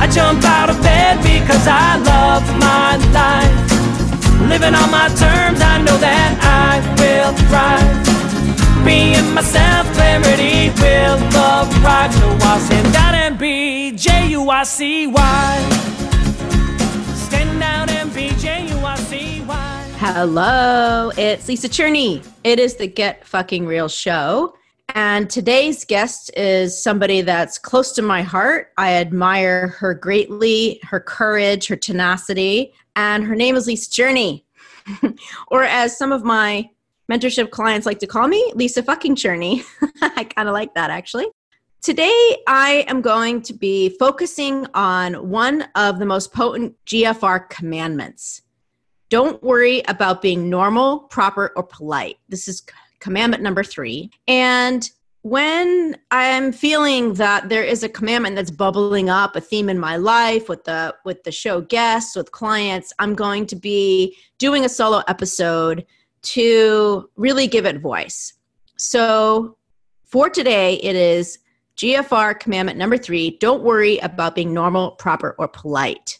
I jump out of bed because I love my life. Living on my terms, I know that I will thrive. Being myself, clarity will arrive. So I'll stand out and be J U I C Y. Hello, it's Lisa Cherney. It is the Get Fucking Real show. And today's guest is somebody that's close to my heart. I admire her greatly, her courage, her tenacity, and her name is Lisa Cherney. or as some of my mentorship clients like to call me, Lisa fucking Cherney. I kind of like that actually. Today, I am going to be focusing on one of the most potent GFR commandments. Don't worry about being normal, proper, or polite. This is commandment number three. And when I'm feeling that there is a commandment that's bubbling up, a theme in my life with the with the show guests, with clients, I'm going to be doing a solo episode to really give it voice. So for today, it is GFR commandment number three don't worry about being normal, proper, or polite.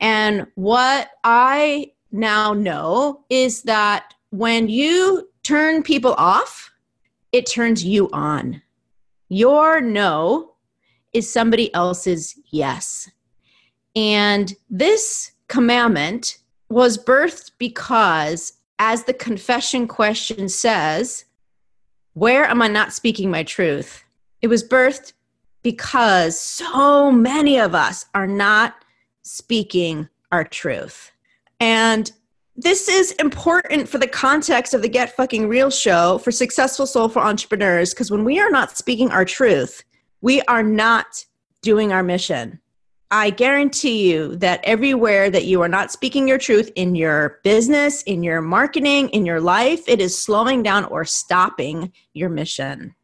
And what I now know is that when you turn people off, it turns you on. Your no is somebody else's yes. And this commandment was birthed because, as the confession question says, where am I not speaking my truth? It was birthed because so many of us are not speaking our truth. And this is important for the context of the Get Fucking Real show for successful soulful entrepreneurs because when we are not speaking our truth, we are not doing our mission. I guarantee you that everywhere that you are not speaking your truth in your business, in your marketing, in your life, it is slowing down or stopping your mission.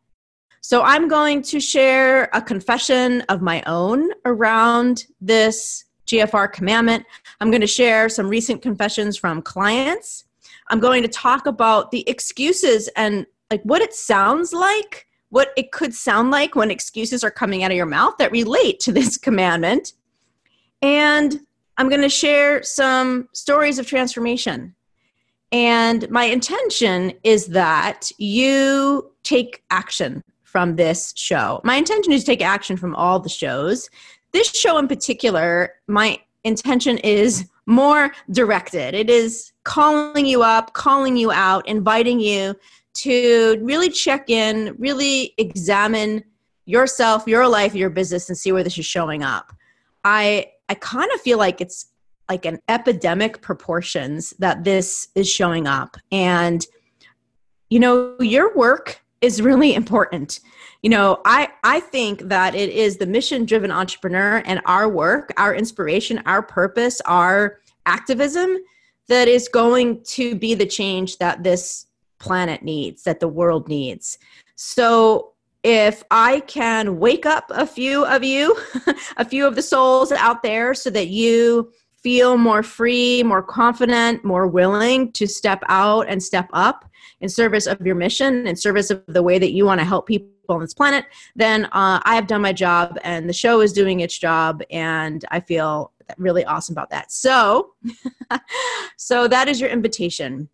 So, I'm going to share a confession of my own around this GFR commandment. I'm going to share some recent confessions from clients. I'm going to talk about the excuses and like what it sounds like, what it could sound like when excuses are coming out of your mouth that relate to this commandment. And I'm going to share some stories of transformation. And my intention is that you take action from this show. My intention is to take action from all the shows this show in particular, my intention is more directed. It is calling you up, calling you out, inviting you to really check in, really examine yourself, your life, your business, and see where this is showing up. I I kind of feel like it's like an epidemic proportions that this is showing up. And you know, your work is really important. You know i i think that it is the mission driven entrepreneur and our work our inspiration our purpose our activism that is going to be the change that this planet needs that the world needs. So if i can wake up a few of you a few of the souls out there so that you feel more free more confident more willing to step out and step up in service of your mission in service of the way that you want to help people on this planet, then uh, I have done my job and the show is doing its job, and I feel really awesome about that. So, so that is your invitation.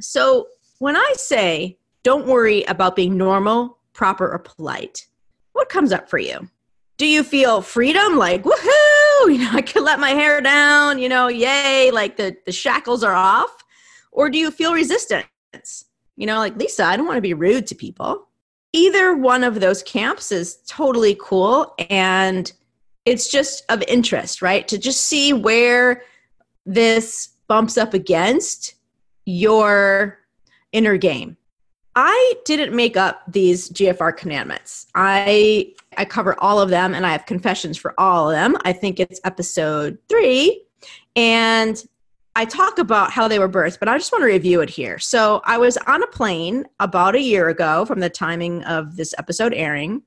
So when I say don't worry about being normal, proper, or polite, what comes up for you? Do you feel freedom? Like, woohoo, you know, I can let my hair down, you know, yay, like the, the shackles are off? Or do you feel resistance? You know, like, Lisa, I don't want to be rude to people. Either one of those camps is totally cool. And it's just of interest, right? To just see where this bumps up against your inner game. I didn't make up these GFR commandments. I I cover all of them and I have confessions for all of them. I think it's episode 3 and I talk about how they were birthed, but I just want to review it here. So, I was on a plane about a year ago from the timing of this episode airing,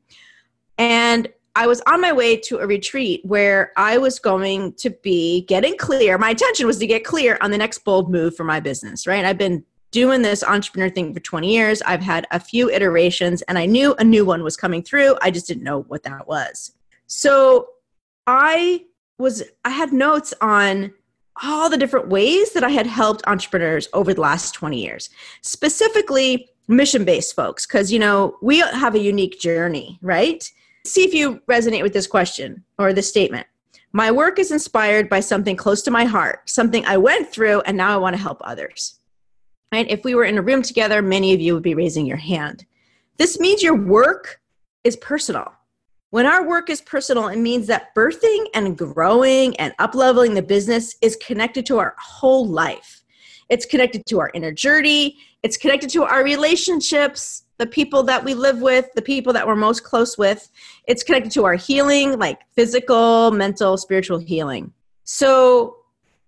and I was on my way to a retreat where I was going to be getting clear. My intention was to get clear on the next bold move for my business, right? I've been doing this entrepreneur thing for 20 years. I've had a few iterations and I knew a new one was coming through. I just didn't know what that was. So I was, I had notes on all the different ways that I had helped entrepreneurs over the last 20 years, specifically mission based folks, because, you know, we have a unique journey, right? See if you resonate with this question or this statement. My work is inspired by something close to my heart, something I went through, and now I want to help others. Right? If we were in a room together, many of you would be raising your hand. This means your work is personal. When our work is personal, it means that birthing and growing and upleveling the business is connected to our whole life. It's connected to our inner journey, it's connected to our relationships, the people that we live with, the people that we're most close with. It's connected to our healing, like physical, mental, spiritual healing. So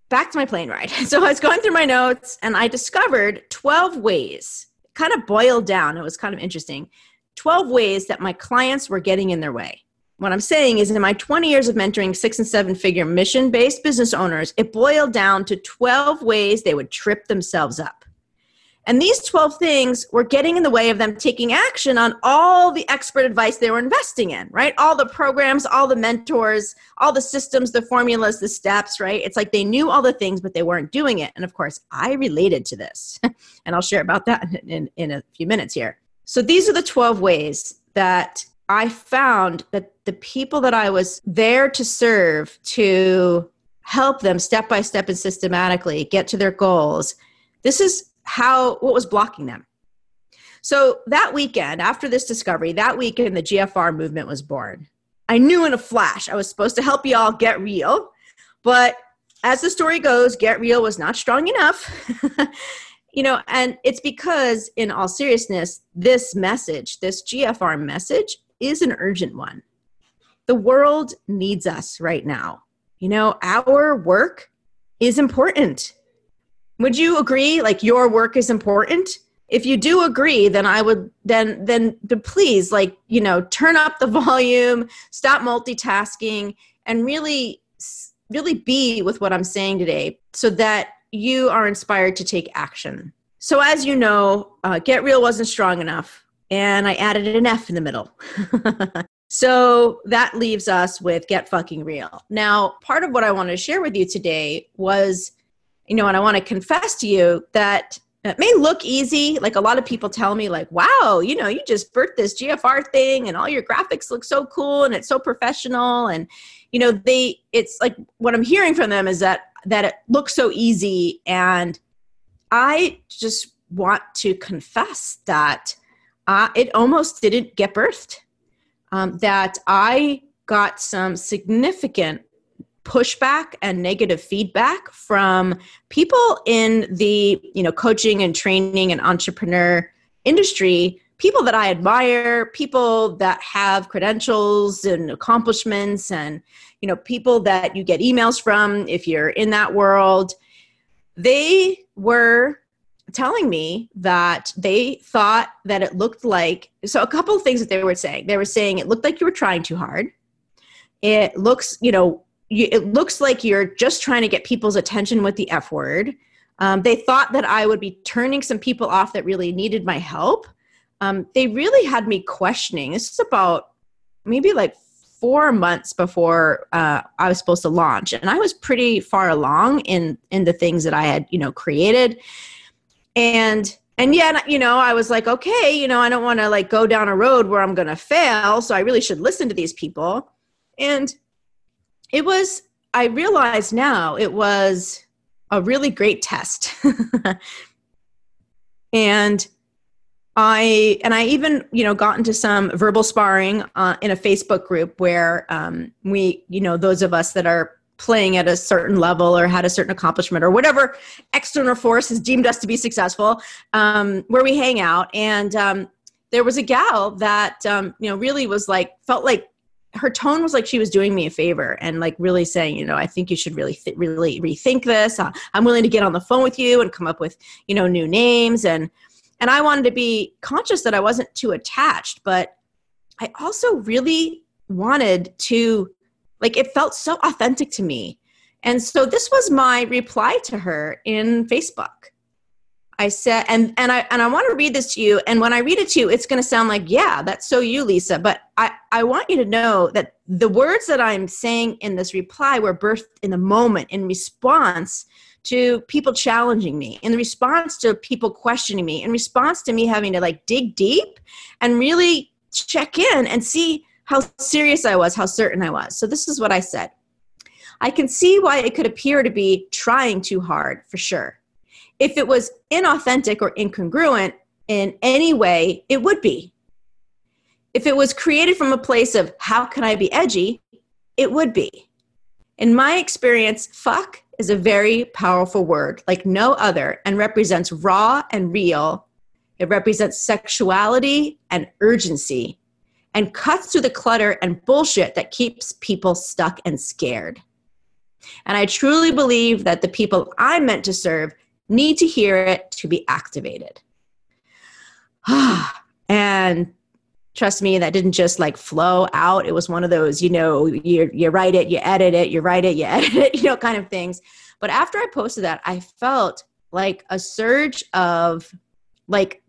back to my plane ride. So I was going through my notes and I discovered 12 ways, kind of boiled down. It was kind of interesting. 12 ways that my clients were getting in their way. What I'm saying is, in my 20 years of mentoring six and seven figure mission based business owners, it boiled down to 12 ways they would trip themselves up. And these 12 things were getting in the way of them taking action on all the expert advice they were investing in, right? All the programs, all the mentors, all the systems, the formulas, the steps, right? It's like they knew all the things, but they weren't doing it. And of course, I related to this. and I'll share about that in, in, in a few minutes here. So these are the 12 ways that I found that the people that I was there to serve, to help them step by step and systematically get to their goals, this is how what was blocking them. So that weekend after this discovery that weekend the gfr movement was born. I knew in a flash i was supposed to help y'all get real but as the story goes get real was not strong enough you know and it's because in all seriousness this message this gfr message is an urgent one. The world needs us right now. You know our work is important. Would you agree like your work is important? If you do agree, then I would then then please like, you know, turn up the volume, stop multitasking and really really be with what I'm saying today so that you are inspired to take action. So as you know, uh, Get Real wasn't strong enough and I added an F in the middle. so that leaves us with Get Fucking Real. Now, part of what I wanted to share with you today was you know, and I want to confess to you that it may look easy. Like a lot of people tell me, like, wow, you know, you just birthed this GFR thing and all your graphics look so cool and it's so professional. And, you know, they, it's like what I'm hearing from them is that, that it looks so easy. And I just want to confess that uh, it almost didn't get birthed. Um, that I got some significant pushback and negative feedback from people in the you know coaching and training and entrepreneur industry people that i admire people that have credentials and accomplishments and you know people that you get emails from if you're in that world they were telling me that they thought that it looked like so a couple of things that they were saying they were saying it looked like you were trying too hard it looks you know it looks like you're just trying to get people's attention with the F word. Um, they thought that I would be turning some people off that really needed my help. Um, they really had me questioning. This is about maybe like four months before uh, I was supposed to launch, and I was pretty far along in in the things that I had you know created, and and yet you know I was like, okay, you know I don't want to like go down a road where I'm going to fail, so I really should listen to these people, and it was I realize now it was a really great test. and I and I even you know got into some verbal sparring uh, in a Facebook group where um, we you know those of us that are playing at a certain level or had a certain accomplishment or whatever external force has deemed us to be successful um, where we hang out. And um, there was a gal that um, you know really was like felt like her tone was like she was doing me a favor and like really saying you know i think you should really th- really rethink this. Uh, i'm willing to get on the phone with you and come up with you know new names. And and i wanted to be conscious that i wasn't too attached but i also really wanted to like it felt so authentic to me and so this was my reply to her in facebook I said, and and I and I want to read this to you. And when I read it to you, it's going to sound like, yeah, that's so you, Lisa. But I I want you to know that the words that I'm saying in this reply were birthed in the moment in response to people challenging me, in response to people questioning me, in response to me having to like dig deep and really check in and see how serious I was, how certain I was. So this is what I said. I can see why it could appear to be trying too hard, for sure if it was inauthentic or incongruent in any way, it would be. If it was created from a place of how can I be edgy, it would be. In my experience, fuck is a very powerful word, like no other, and represents raw and real. It represents sexuality and urgency and cuts through the clutter and bullshit that keeps people stuck and scared. And I truly believe that the people I'm meant to serve need to hear it to be activated. and trust me, that didn't just like flow out. It was one of those, you know, you you write it, you edit it, you write it, you edit it, you know, kind of things. But after I posted that, I felt like a surge of like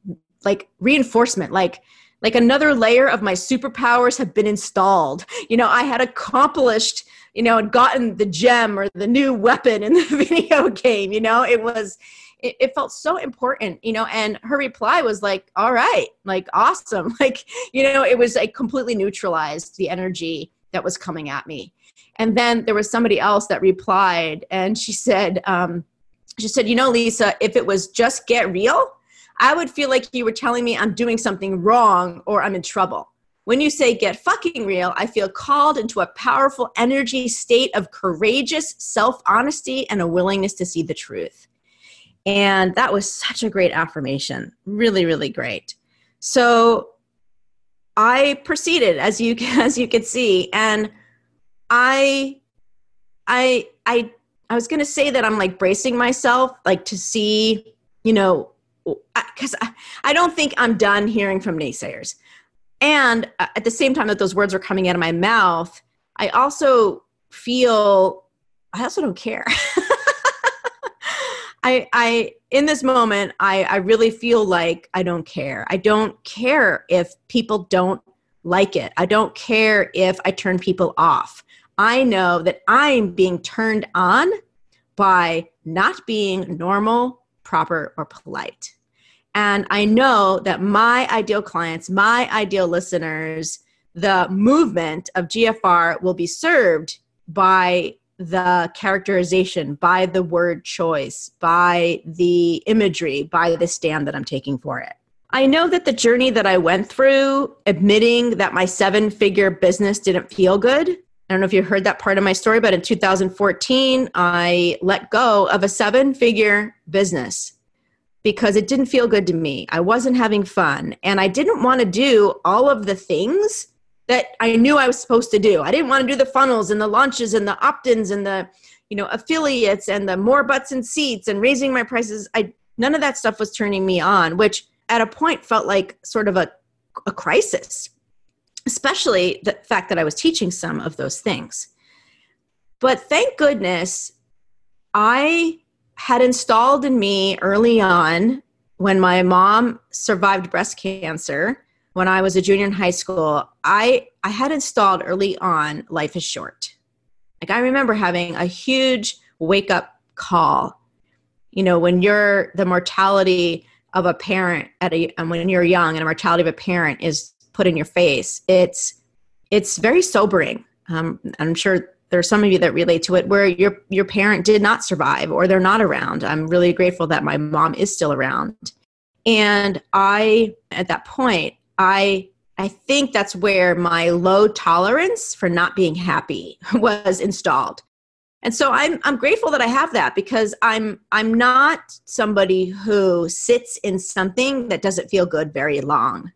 like reinforcement, like like another layer of my superpowers have been installed. You know, I had accomplished you know, and gotten the gem or the new weapon in the video game. You know, it was, it, it, felt so important, you know, and her reply was like, all right, like awesome. Like, you know, it was like completely neutralized the energy that was coming at me. And then there was somebody else that replied and she said, um, she said, you know, Lisa, if it was just get real, I would feel like you were telling me I'm doing something wrong or I'm in trouble. When you say get fucking real, I feel called into a powerful energy state of courageous self honesty and a willingness to see the truth. And that was such a great affirmation. Really, really great. So I proceeded as you as you could see and I I I I was going to say that I'm like bracing myself like to see, you know, cuz I, I don't think I'm done hearing from naysayers. And uh, at the same time that those words are coming out of my mouth, I also feel I also don't care. I I in this moment I I really feel like I don't care. I don't care if people don't like it. I don't care if I turn people off. I know that I'm being turned on by not being normal, proper, or polite. And I know that my ideal clients, my ideal listeners, the movement of GFR will be served by the characterization, by the word choice, by the imagery, by the stand that I'm taking for it. I know that the journey that I went through, admitting that my seven figure business didn't feel good. I don't know if you heard that part of my story, but in 2014, I let go of a seven figure business because it didn't feel good to me. I wasn't having fun. And I didn't want to do all of the things that I knew I was supposed to do. I didn't want to do the funnels and the launches and the opt-ins and the, you know, affiliates and the more butts and seats and raising my prices. I none of that stuff was turning me on, which at a point felt like sort of a, a crisis, especially the fact that I was teaching some of those things. But thank goodness I had installed in me early on when my mom survived breast cancer when I was a junior in high school, I I had installed early on life is short. Like I remember having a huge wake up call. You know, when you're the mortality of a parent at a and when you're young and a mortality of a parent is put in your face, it's it's very sobering. Um, I'm sure there's some of you that relate to it where your your parent did not survive or they're not around. I'm really grateful that my mom is still around. And I at that point, I I think that's where my low tolerance for not being happy was installed. And so I'm I'm grateful that I have that because I'm I'm not somebody who sits in something that doesn't feel good very long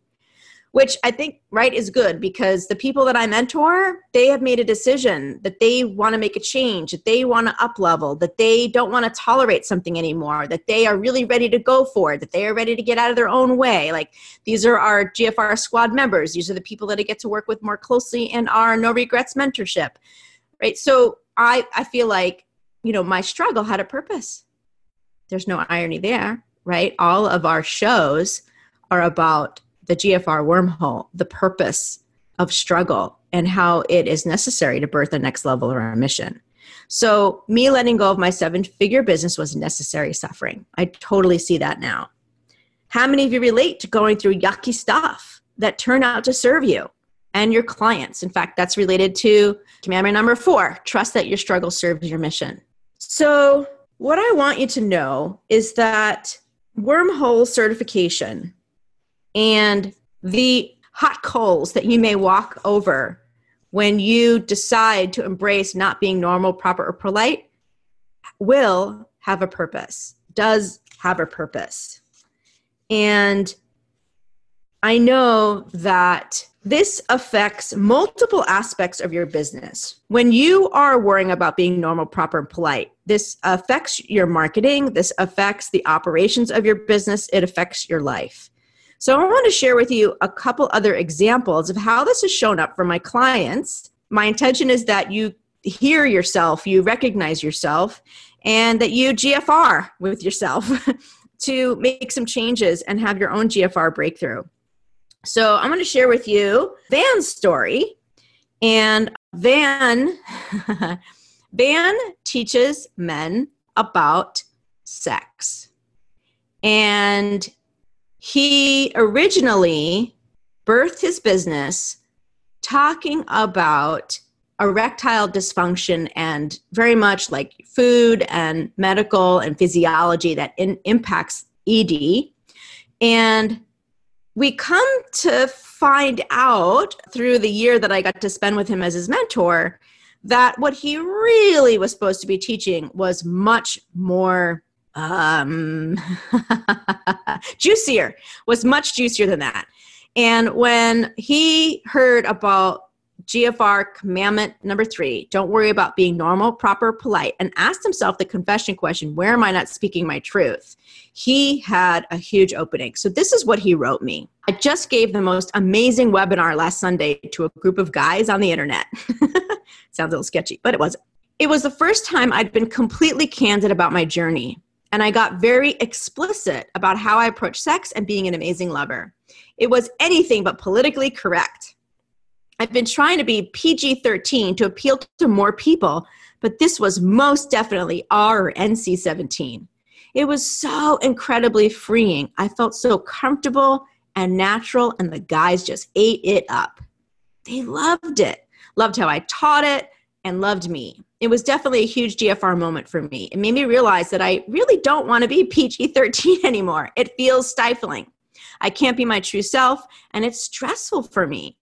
which I think right is good because the people that I mentor, they have made a decision that they want to make a change, that they want to up level, that they don't want to tolerate something anymore, that they are really ready to go for it, that they are ready to get out of their own way. Like these are our GFR squad members. These are the people that I get to work with more closely in our no regrets mentorship. Right? So I I feel like, you know, my struggle had a purpose. There's no irony there, right? All of our shows are about the GFR wormhole, the purpose of struggle, and how it is necessary to birth the next level of our mission. So, me letting go of my seven figure business was necessary suffering. I totally see that now. How many of you relate to going through yucky stuff that turn out to serve you and your clients? In fact, that's related to commandment number four trust that your struggle serves your mission. So, what I want you to know is that wormhole certification and the hot coals that you may walk over when you decide to embrace not being normal, proper, or polite will have a purpose, does have a purpose. And I know that this affects multiple aspects of your business. When you are worrying about being normal, proper, and polite, this affects your marketing, this affects the operations of your business, it affects your life. So I want to share with you a couple other examples of how this has shown up for my clients. My intention is that you hear yourself, you recognize yourself, and that you GFR with yourself to make some changes and have your own GFR breakthrough. So I'm going to share with you Van's story. And Van Van teaches men about sex. And he originally birthed his business talking about erectile dysfunction and very much like food and medical and physiology that in, impacts ED. And we come to find out through the year that I got to spend with him as his mentor that what he really was supposed to be teaching was much more um, juicier, was much juicier than that. And when he heard about GFR commandment number three, don't worry about being normal, proper, polite, and asked himself the confession question, where am I not speaking my truth? He had a huge opening. So, this is what he wrote me. I just gave the most amazing webinar last Sunday to a group of guys on the internet. Sounds a little sketchy, but it wasn't. It was the first time I'd been completely candid about my journey and I got very explicit about how I approach sex and being an amazing lover. It was anything but politically correct. I've been trying to be PG 13 to appeal to more people, but this was most definitely R or NC 17. It was so incredibly freeing. I felt so comfortable and natural, and the guys just ate it up. They loved it, loved how I taught it, and loved me it was definitely a huge GFR moment for me. It made me realize that I really don't want to be PG 13 anymore. It feels stifling. I can't be my true self, and it's stressful for me.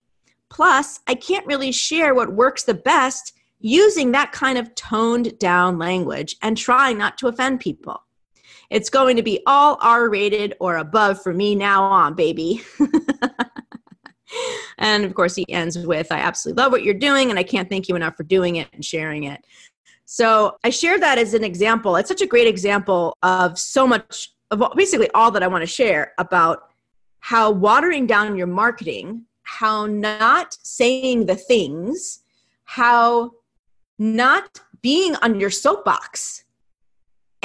Plus, I can't really share what works the best using that kind of toned down language and trying not to offend people. It's going to be all R rated or above for me now on, baby. and of course, he ends with, I absolutely love what you're doing, and I can't thank you enough for doing it and sharing it. So I share that as an example. It's such a great example of so much of basically all that I want to share about how watering down your marketing, how not saying the things, how not being on your soapbox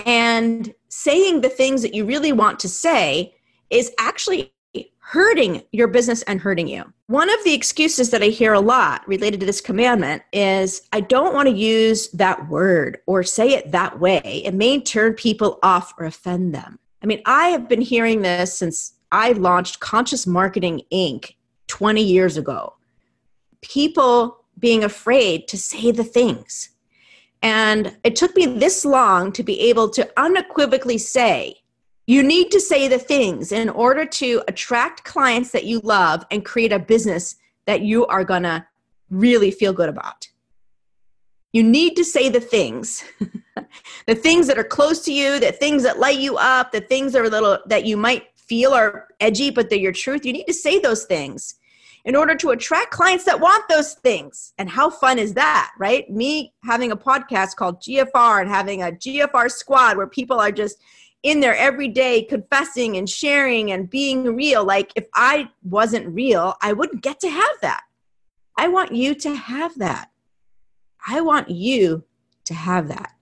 and saying the things that you really want to say is actually hurting your business and hurting you. One of the excuses that I hear a lot related to this commandment is I don't want to use that word or say it that way. It may turn people off or offend them. I mean, I have been hearing this since I launched Conscious Marketing Inc. 20 years ago. People being afraid to say the things. And it took me this long to be able to unequivocally say, you need to say the things in order to attract clients that you love and create a business that you are going to really feel good about. You need to say the things, the things that are close to you, the things that light you up, the things that are little that you might feel are edgy, but they're your truth. You need to say those things in order to attract clients that want those things. And how fun is that, right? Me having a podcast called GFR and having a GFR squad where people are just in there every day confessing and sharing and being real. Like if I wasn't real, I wouldn't get to have that. I want you to have that. I want you to have that.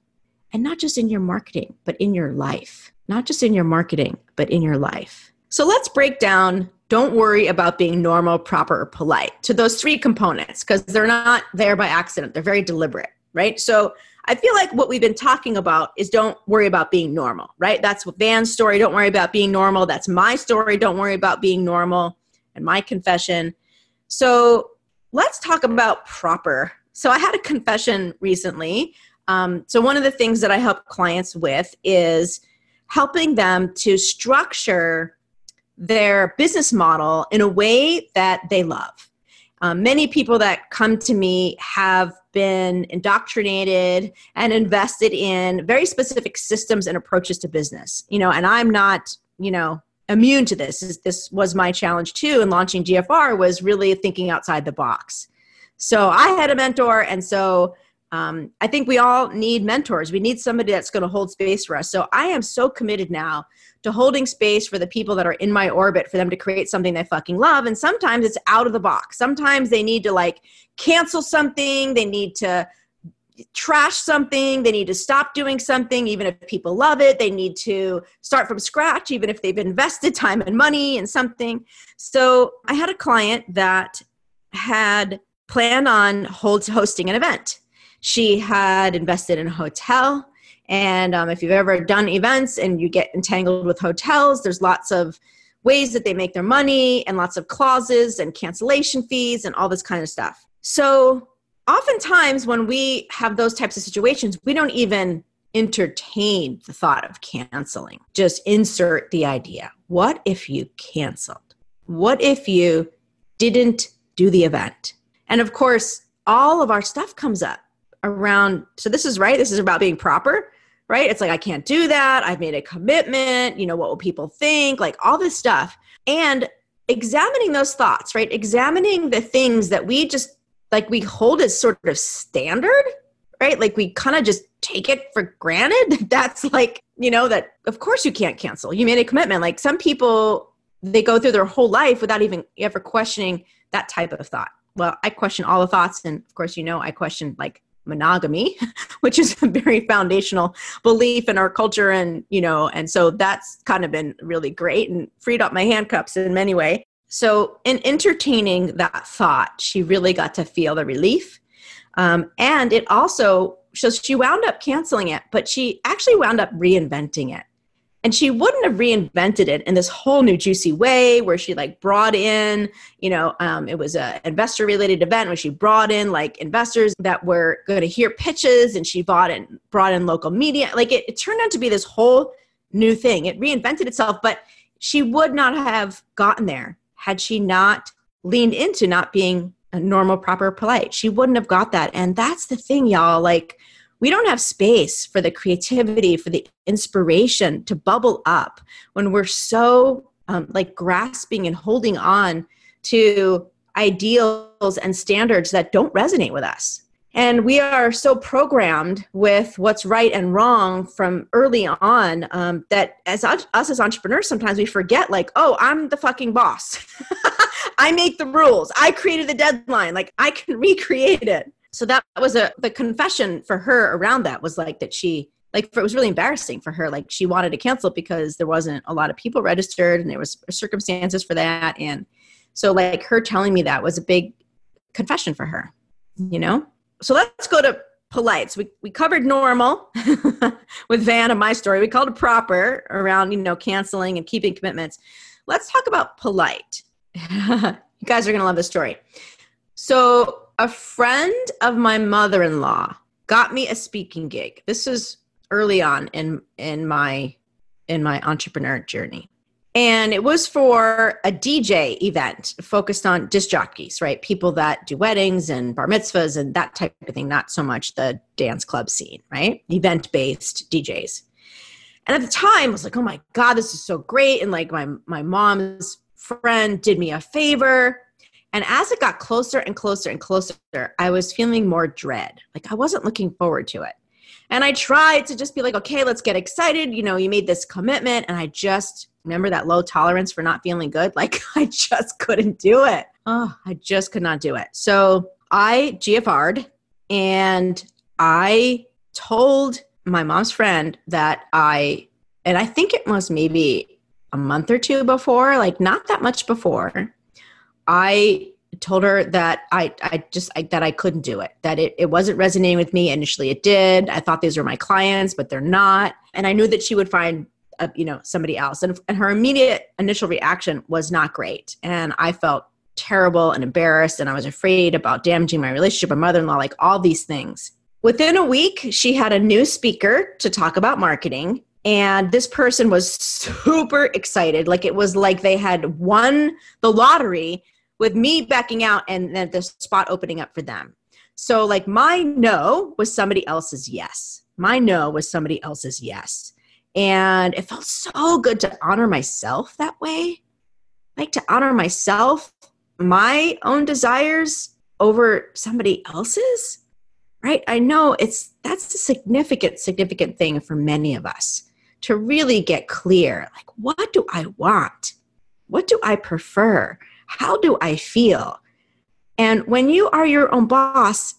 And not just in your marketing, but in your life. Not just in your marketing, but in your life. So let's break down don't worry about being normal, proper, or polite to those three components because they're not there by accident. They're very deliberate, right? So I feel like what we've been talking about is don't worry about being normal, right? That's Van's story. Don't worry about being normal. That's my story. Don't worry about being normal and my confession. So let's talk about proper so I had a confession recently. Um, so one of the things that I help clients with is helping them to structure their business model in a way that they love. Um, many people that come to me have been indoctrinated and invested in very specific systems and approaches to business. You know, and I'm not, you know, immune to this. This, was my challenge too in launching GFR was really thinking outside the box. So I had a mentor, and so um, I think we all need mentors. We need somebody that's going to hold space for us. So I am so committed now to holding space for the people that are in my orbit for them to create something they fucking love. And sometimes it's out of the box. Sometimes they need to like cancel something, they need to trash something, they need to stop doing something, even if people love it. They need to start from scratch, even if they've invested time and money in something. So I had a client that had planned on hosting an event. She had invested in a hotel. And um, if you've ever done events and you get entangled with hotels, there's lots of ways that they make their money and lots of clauses and cancellation fees and all this kind of stuff. So, oftentimes when we have those types of situations, we don't even entertain the thought of canceling. Just insert the idea. What if you canceled? What if you didn't do the event? And of course, all of our stuff comes up around. So this is right. This is about being proper, right? It's like, I can't do that. I've made a commitment. You know, what will people think? Like all this stuff. And examining those thoughts, right? Examining the things that we just like we hold as sort of standard, right? Like we kind of just take it for granted. That's like, you know, that of course you can't cancel. You made a commitment. Like some people, they go through their whole life without even ever questioning that type of thought well, I question all the thoughts. And of course, you know, I question like monogamy, which is a very foundational belief in our culture. And, you know, and so that's kind of been really great and freed up my handcuffs in many ways. So, in entertaining that thought, she really got to feel the relief. Um, and it also, so she wound up canceling it, but she actually wound up reinventing it and she wouldn't have reinvented it in this whole new juicy way where she like brought in you know um, it was an investor related event where she brought in like investors that were going to hear pitches and she bought and brought in local media. Like it, it turned out to be this whole new thing. It reinvented itself but she would not have gotten there had she not leaned into not being a normal proper polite. She wouldn't have got that. And that's the thing y'all like we don't have space for the creativity, for the inspiration to bubble up when we're so um, like grasping and holding on to ideals and standards that don't resonate with us. And we are so programmed with what's right and wrong from early on um, that as us as entrepreneurs, sometimes we forget, like, oh, I'm the fucking boss. I make the rules. I created the deadline. Like, I can recreate it so that was a the confession for her around that was like that she like for, it was really embarrassing for her. Like she wanted to cancel because there wasn't a lot of people registered and there was circumstances for that. And so like her telling me that was a big confession for her you know? So let's go to polite. So we, we covered normal with van and my story. We called it proper around you know canceling and keeping commitments. Let's talk about polite. You guys are going to love this story. So a friend of my mother-in-law got me a speaking gig. This was early on in in my in my entrepreneur journey. And it was for a DJ event focused on disc jockeys, right? People that do weddings and bar mitzvahs and that type of thing, not so much the dance club scene, right? Event based DJs. And at the time, I was like, oh my God, this is so great. And like my, my mom's friend did me a favor. And as it got closer and closer and closer, I was feeling more dread. Like I wasn't looking forward to it. And I tried to just be like, okay, let's get excited. You know, you made this commitment. And I just remember that low tolerance for not feeling good. Like I just couldn't do it. Oh, I just could not do it. So I GFR'd and I told my mom's friend that I, and I think it was maybe a month or two before, like not that much before, I told her that I, I just I, that I couldn't do it. That it, it wasn't resonating with me. Initially, it did. I thought these were my clients, but they're not. And I knew that she would find a, you know somebody else. And, and her immediate initial reaction was not great. And I felt terrible and embarrassed. And I was afraid about damaging my relationship my mother-in-law. Like all these things. Within a week, she had a new speaker to talk about marketing. And this person was super excited. Like it was like they had won the lottery with me backing out and then the spot opening up for them. So, like, my no was somebody else's yes. My no was somebody else's yes. And it felt so good to honor myself that way. Like to honor myself, my own desires over somebody else's, right? I know it's that's a significant, significant thing for many of us to really get clear like, what do I want? What do I prefer? How do I feel? And when you are your own boss,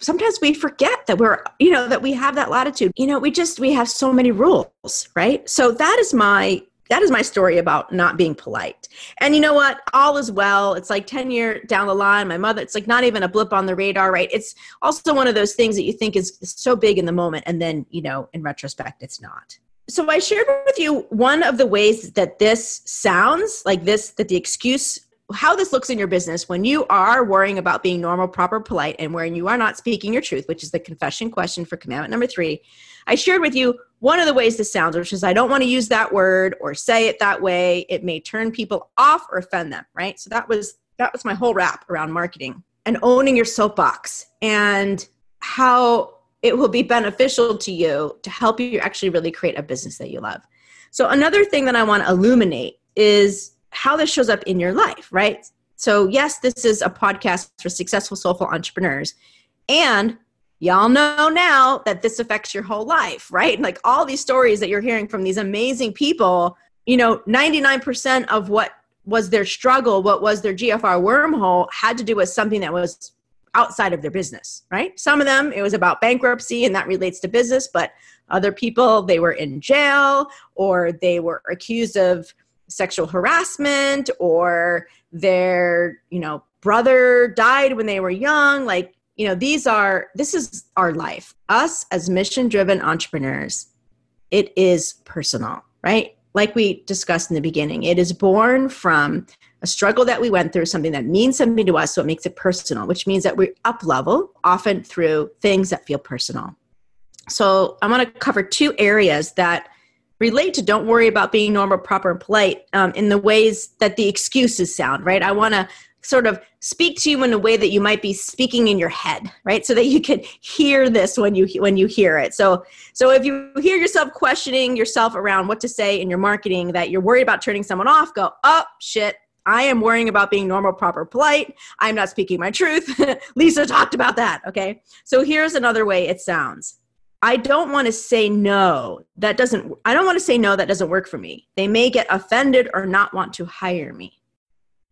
sometimes we forget that we're, you know, that we have that latitude. You know, we just, we have so many rules, right? So that is my, that is my story about not being polite. And you know what? All is well. It's like 10 year down the line. My mother, it's like not even a blip on the radar, right? It's also one of those things that you think is so big in the moment. And then, you know, in retrospect, it's not so I shared with you one of the ways that this sounds like this, that the excuse, how this looks in your business when you are worrying about being normal, proper, polite, and when you are not speaking your truth, which is the confession question for commandment number three. I shared with you one of the ways this sounds, which is I don't want to use that word or say it that way. It may turn people off or offend them, right? So that was that was my whole wrap around marketing and owning your soapbox and how it will be beneficial to you to help you actually really create a business that you love. So, another thing that I want to illuminate is how this shows up in your life, right? So, yes, this is a podcast for successful, soulful entrepreneurs. And y'all know now that this affects your whole life, right? Like all these stories that you're hearing from these amazing people, you know, 99% of what was their struggle, what was their GFR wormhole, had to do with something that was outside of their business, right? Some of them, it was about bankruptcy and that relates to business, but other people, they were in jail or they were accused of sexual harassment or their, you know, brother died when they were young. Like, you know, these are, this is our life. Us as mission driven entrepreneurs, it is personal, right? Like we discussed in the beginning, it is born from a struggle that we went through, something that means something to us, so it makes it personal, which means that we up level often through things that feel personal. So I'm going to cover two areas that relate to don't worry about being normal, proper, and polite um, in the ways that the excuses sound, right? I want to sort of speak to you in a way that you might be speaking in your head right so that you can hear this when you when you hear it so so if you hear yourself questioning yourself around what to say in your marketing that you're worried about turning someone off go oh shit I am worrying about being normal, proper, polite. I'm not speaking my truth. Lisa talked about that. Okay. So here's another way it sounds. I don't want to say no. That doesn't, I don't want to say no. That doesn't work for me. They may get offended or not want to hire me.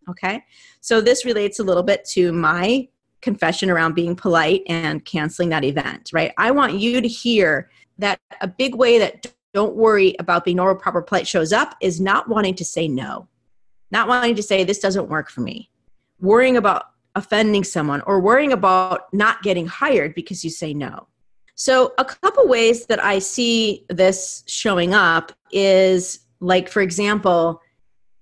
Okay. So this relates a little bit to my confession around being polite and canceling that event, right? I want you to hear that a big way that don't worry about being normal, proper, polite shows up is not wanting to say no not wanting to say this doesn't work for me, worrying about offending someone, or worrying about not getting hired because you say no. So, a couple ways that I see this showing up is like, for example,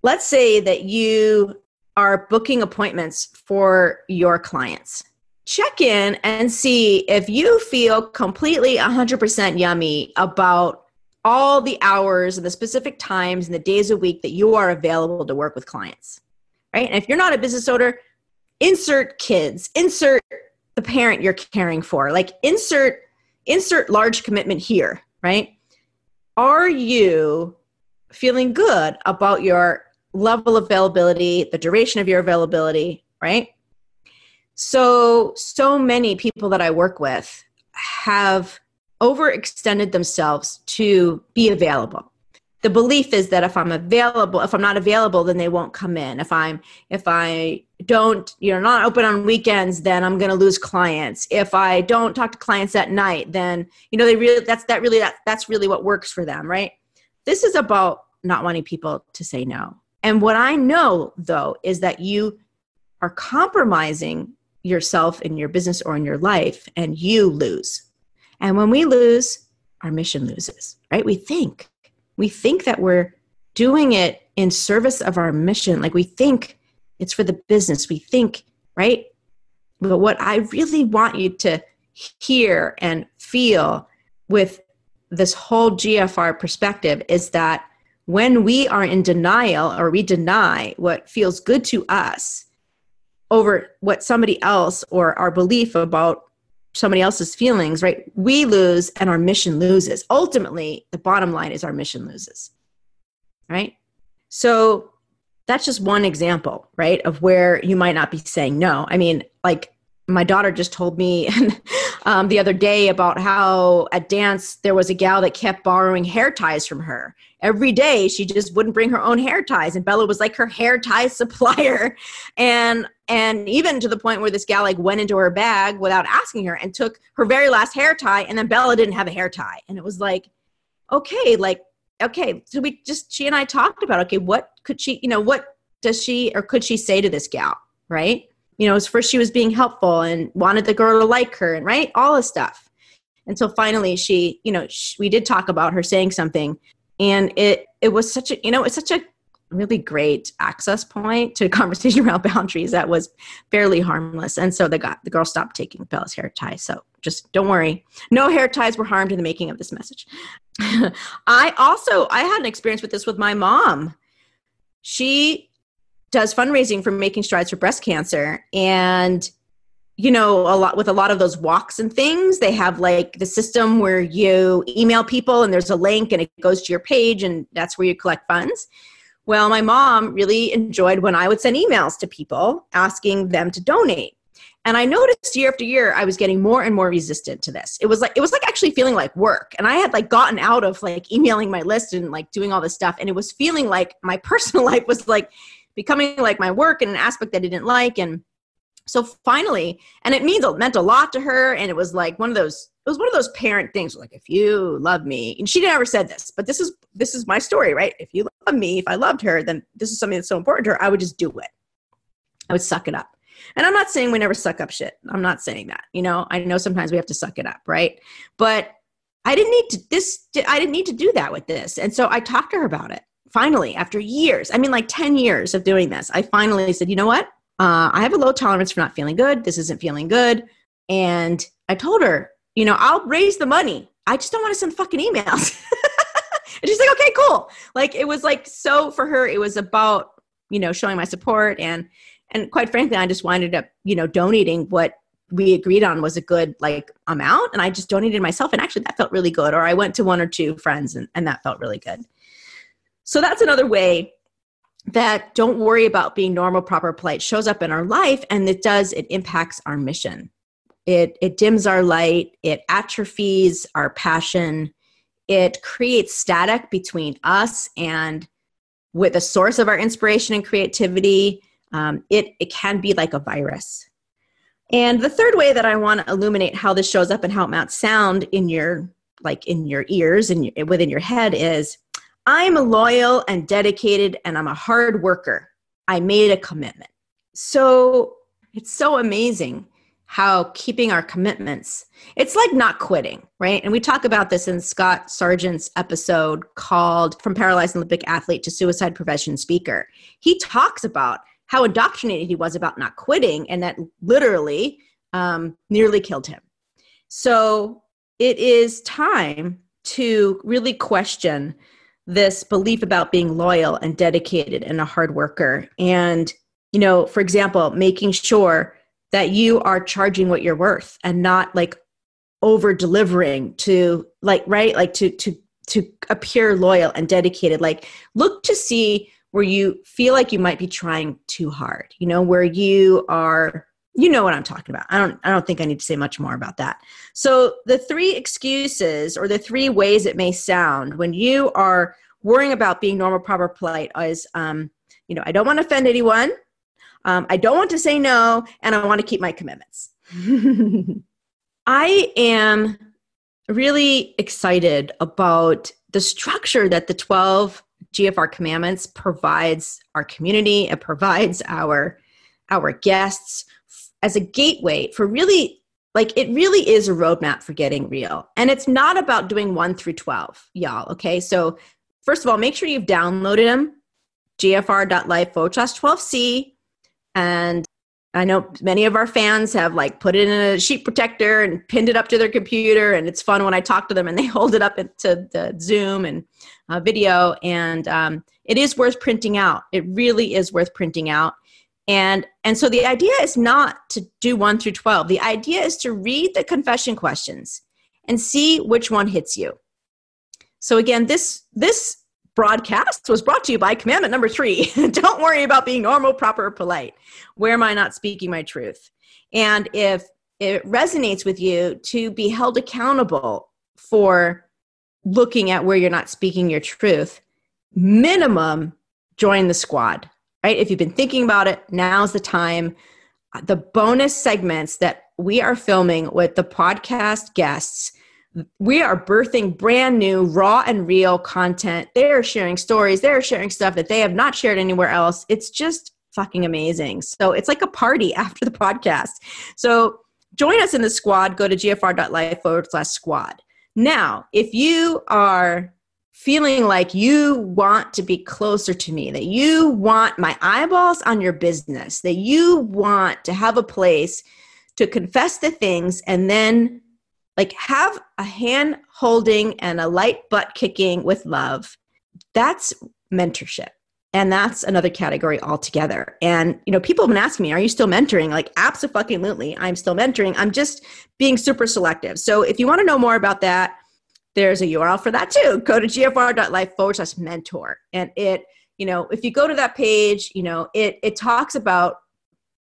let's say that you are booking appointments for your clients. Check in and see if you feel completely 100% yummy about all the hours and the specific times and the days a week that you are available to work with clients. Right? And if you're not a business owner, insert kids, insert the parent you're caring for. Like insert insert large commitment here, right? Are you feeling good about your level of availability, the duration of your availability, right? So, so many people that I work with have overextended themselves to be available. The belief is that if I'm available, if I'm not available, then they won't come in. If I'm, if I don't, you know, not open on weekends, then I'm going to lose clients. If I don't talk to clients at night, then you know they really that's that really that that's really what works for them, right? This is about not wanting people to say no. And what I know though is that you are compromising yourself in your business or in your life and you lose. And when we lose, our mission loses, right? We think. We think that we're doing it in service of our mission. Like we think it's for the business. We think, right? But what I really want you to hear and feel with this whole GFR perspective is that when we are in denial or we deny what feels good to us over what somebody else or our belief about somebody else's feelings, right? We lose and our mission loses. Ultimately, the bottom line is our mission loses, right? So that's just one example, right, of where you might not be saying no. I mean, like my daughter just told me um, the other day about how at dance there was a gal that kept borrowing hair ties from her. Every day she just wouldn't bring her own hair ties and bella was like her hair tie supplier. And and even to the point where this gal like went into her bag without asking her and took her very last hair tie and then bella didn't have a hair tie. And it was like okay like okay so we just she and i talked about okay what could she you know what does she or could she say to this gal right you know, first she was being helpful and wanted the girl to like her and right, all this stuff. And so finally she, you know, she, we did talk about her saying something and it it was such a, you know, it's such a really great access point to conversation around boundaries that was fairly harmless. And so the guy, the girl stopped taking Bella's hair tie. So just don't worry. No hair ties were harmed in the making of this message. I also I had an experience with this with my mom. She does fundraising for making strides for breast cancer. And you know a lot with a lot of those walks and things they have like the system where you email people and there's a link and it goes to your page and that's where you collect funds. Well my mom really enjoyed when i would send emails to people asking them to donate and i noticed year after year i was getting more and more resistant to this it was like it was like actually feeling like work and i had like gotten out of like emailing my list and like doing all this stuff and it was feeling like my personal life was like becoming like my work and an aspect that I didn't like. And so finally, and it means it meant a lot to her. And it was like one of those, it was one of those parent things like, if you love me, and she never said this, but this is, this is my story, right? If you love me, if I loved her, then this is something that's so important to her. I would just do it. I would suck it up. And I'm not saying we never suck up shit. I'm not saying that. You know, I know sometimes we have to suck it up, right? But I didn't need to this I didn't need to do that with this. And so I talked to her about it finally, after years, I mean, like 10 years of doing this, I finally said, you know what? Uh, I have a low tolerance for not feeling good. This isn't feeling good. And I told her, you know, I'll raise the money. I just don't want to send fucking emails. and she's like, okay, cool. Like it was like so for her, it was about, you know, showing my support and and quite frankly, I just winded up, you know, donating what we agreed on was a good like amount and I just donated myself and actually that felt really good. Or I went to one or two friends and, and that felt really good. So that's another way that don't worry about being normal, proper, polite shows up in our life and it does, it impacts our mission. It, it dims our light, it atrophies our passion, it creates static between us and with the source of our inspiration and creativity. Um, it, it can be like a virus. And the third way that I want to illuminate how this shows up and how it might sound in your like in your ears and within your head is I'm a loyal and dedicated, and I'm a hard worker. I made a commitment. So it's so amazing how keeping our commitments, it's like not quitting, right? And we talk about this in Scott Sargent's episode called From Paralyzed Olympic Athlete to Suicide Prevention Speaker. He talks about how indoctrinated he was about not quitting, and that literally um, nearly killed him. So it is time to really question this belief about being loyal and dedicated and a hard worker. And, you know, for example, making sure that you are charging what you're worth and not like over delivering to like right like to to to appear loyal and dedicated like look to see where you feel like you might be trying too hard you know where you are you know what i'm talking about. I don't i don't think i need to say much more about that. So the three excuses or the three ways it may sound when you are worrying about being normal proper polite is um you know i don't want to offend anyone. Um, i don't want to say no and i want to keep my commitments. I am really excited about the structure that the 12 GFR commandments provides our community, it provides our our guests as a gateway for really like it really is a roadmap for getting real. And it's not about doing 1 through 12, y'all, okay? So first of all, make sure you've downloaded them gfr.life forward 12c and I know many of our fans have like put it in a sheet protector and pinned it up to their computer, and it's fun when I talk to them and they hold it up into the Zoom and uh, video. And um, it is worth printing out. It really is worth printing out. And and so the idea is not to do one through twelve. The idea is to read the confession questions and see which one hits you. So again, this this broadcast was brought to you by commandment number three don't worry about being normal proper polite where am i not speaking my truth and if it resonates with you to be held accountable for looking at where you're not speaking your truth minimum join the squad right? If you've been thinking about it now's the time. The bonus segments that we are filming with the podcast guests we are birthing brand new raw and real content. They're sharing stories they're sharing stuff that they have not shared anywhere else. It's just fucking amazing. So it's like a party after the podcast. So join us in the squad. Go to gfr.life forward slash squad now if you are feeling like you want to be closer to me that you want my eyeballs on your business that you want to have a place to confess the things and then like have a hand holding and a light butt kicking with love that's mentorship and that's another category altogether. And you know people have been asking me are you still mentoring? Like absolutely i'm still mentoring. I'm just being super selective. So if you want to know more about that there's a url for that too. Go to gfr.life forward slash mentor. And it you know if you go to that page you know it it talks about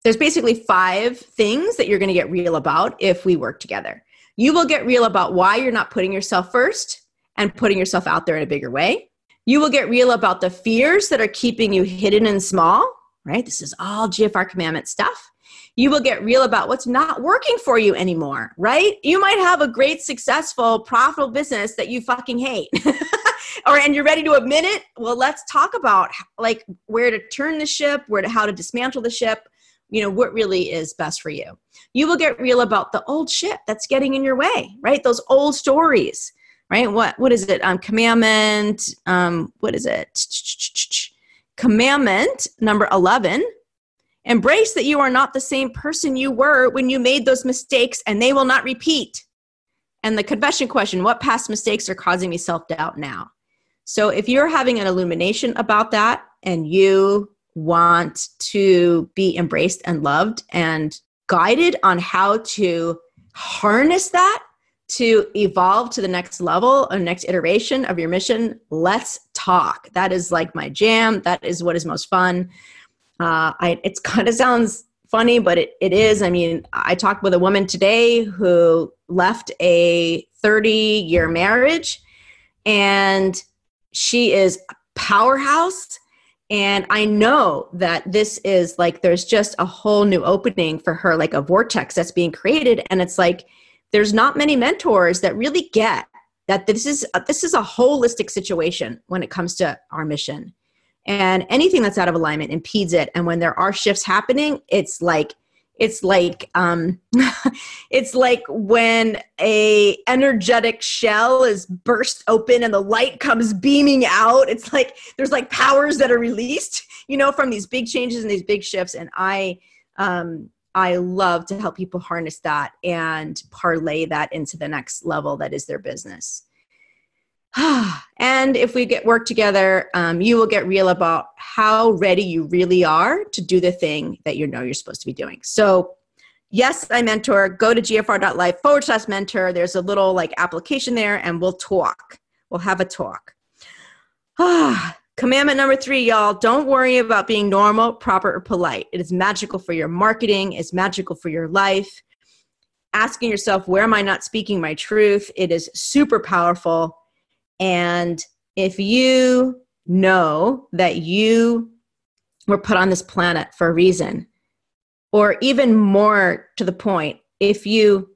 there's basically five things that you're going to get real about if we work together. You will get real about why you're not putting yourself first and putting yourself out there in a bigger way. You will get real about the fears that are keeping you hidden and small, right? This is all GFR commandment stuff. You will get real about what's not working for you anymore, right? You might have a great, successful, profitable business that you fucking hate. or and you're ready to admit it. Well, let's talk about like where to turn the ship, where to how to dismantle the ship, you know what really is best for you you will get real about the old shit that's getting in your way right those old stories right? What what is it? Um commandment um what is it? Commandment number 11 embrace that you are not the same person you were when you made those mistakes and they will not repeat. And the confession question what past mistakes are causing me self-doubt now? So if you're having an illumination about that and you want to be embraced and loved and guided on how to harness that to evolve to the next level or next iteration of your mission. Let's talk. That is like my jam. That is what is most fun. Uh, I, it's kind of sounds funny but it, it is. I mean i talked with a woman today who left a 30 year marriage and she is a powerhouse. And I know that this is like there's just a whole new opening for her, like a vortex that's being created. And it's like there's not many mentors that really get that this is this is a holistic situation when it comes to our mission. And anything that's out of alignment impedes it. And when there are shifts happening, it's like it's like um, it's like when a energetic shell is burst open and the light comes beaming out it's like there's like powers that are released you know from these big changes and these big shifts and i um, i love to help people harness that and parlay that into the next level that is their business and if we get work together, um, you will get real about how ready you really are to do the thing that you know you're supposed to be doing. So, yes, I mentor. Go to gfr.life forward slash mentor. There's a little like application there, and we'll talk. We'll have a talk. Commandment number three, y'all. Don't worry about being normal, proper, or polite. It is magical for your marketing. It's magical for your life. Asking yourself, where am I not speaking my truth? It is super powerful and if you know that you were put on this planet for a reason, or even more to the point, if you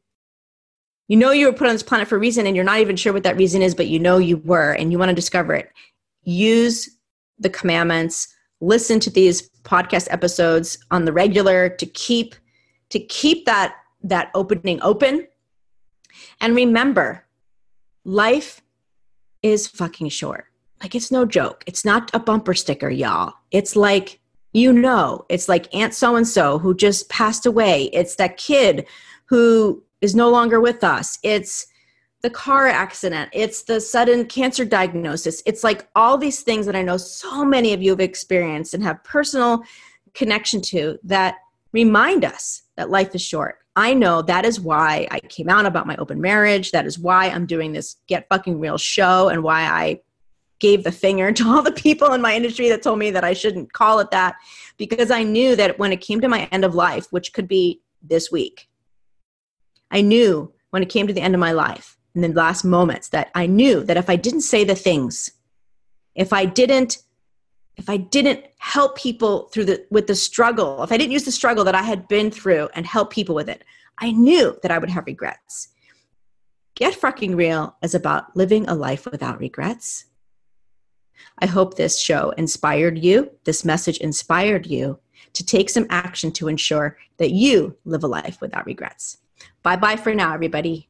you know you were put on this planet for a reason and you're not even sure what that reason is, but you know you were and you want to discover it, use the commandments, listen to these podcast episodes on the regular to keep to keep that that opening open. And remember, life is fucking short. Like it's no joke. It's not a bumper sticker, y'all. It's like, you know, it's like Aunt so and so who just passed away. It's that kid who is no longer with us. It's the car accident. It's the sudden cancer diagnosis. It's like all these things that I know so many of you have experienced and have personal connection to that remind us that life is short. I know that is why I came out about my open marriage. That is why I'm doing this Get Fucking Real show and why I gave the finger to all the people in my industry that told me that I shouldn't call it that because I knew that when it came to my end of life, which could be this week, I knew when it came to the end of my life in the last moments that I knew that if I didn't say the things, if I didn't if I didn't help people through the with the struggle, if I didn't use the struggle that I had been through and help people with it, I knew that I would have regrets. Get fucking real is about living a life without regrets. I hope this show inspired you, this message inspired you to take some action to ensure that you live a life without regrets. Bye bye for now, everybody.